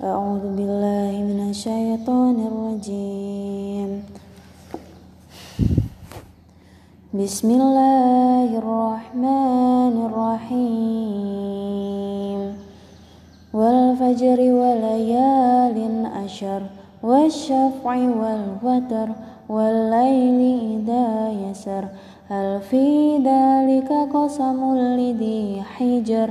أعوذ بالله من الشيطان الرجيم. بسم الله الرحمن الرحيم. والفجر وليال أشر والشفع والوتر والليل إذا يسر. هل في ذلك قسم لذي حجر؟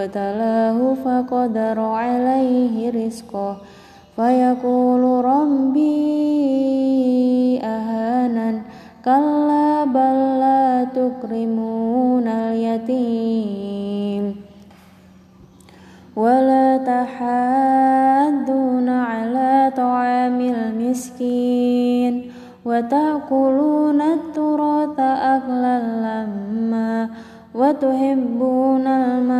إذا ما ابتلاه فقدر عليه رزقه فيقول ربي أهانن كلا بل لا تكرمون اليتيم ولا تحادون على طعام المسكين وتأكلون التراث أكلا لما وتحبون المال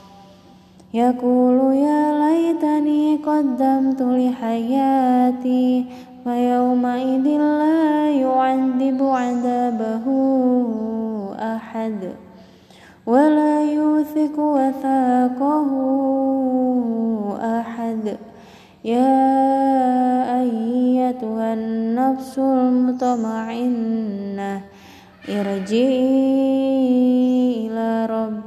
يقول يا ليتني قدمت لحياتي فيومئذ لا يعذب عذابه أحد ولا يوثق وثاقه أحد. يا أيتها النفس المطمئنة ارجعي إلى